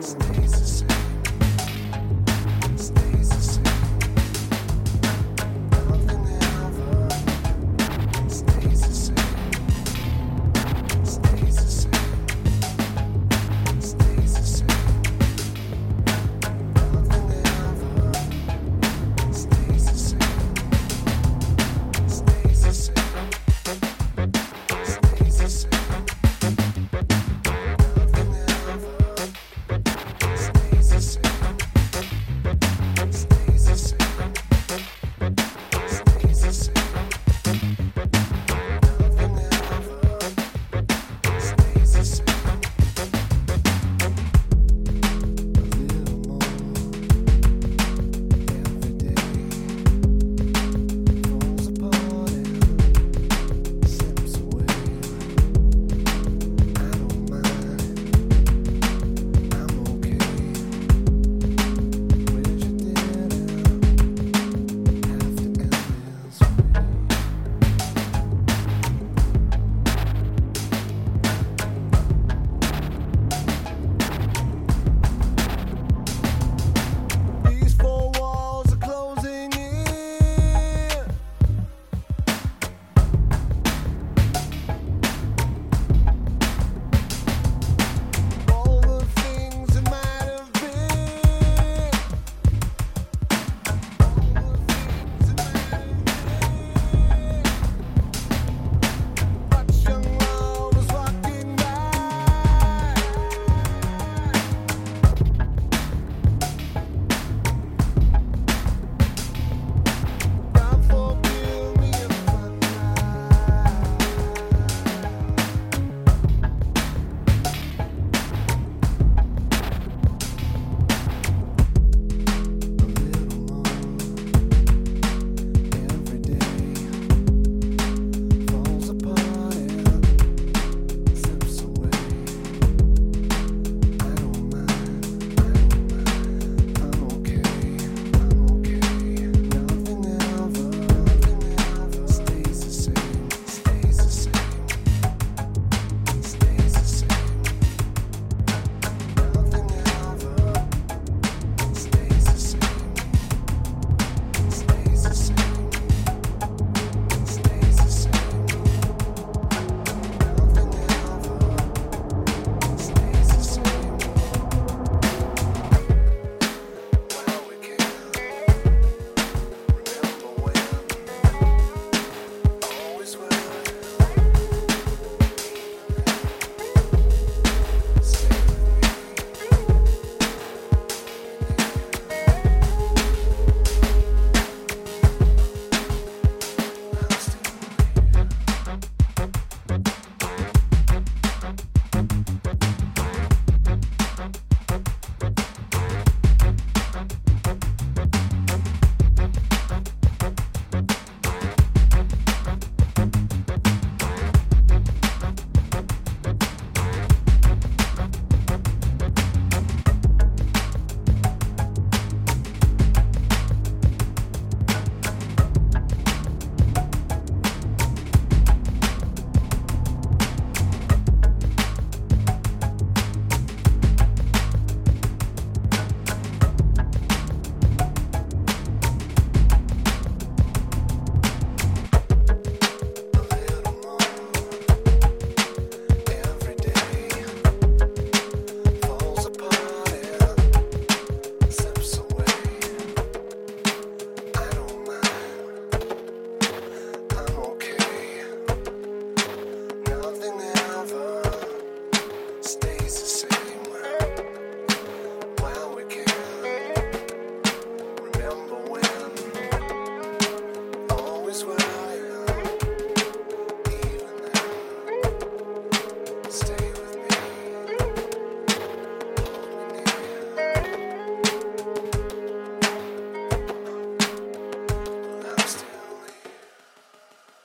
Stays the same.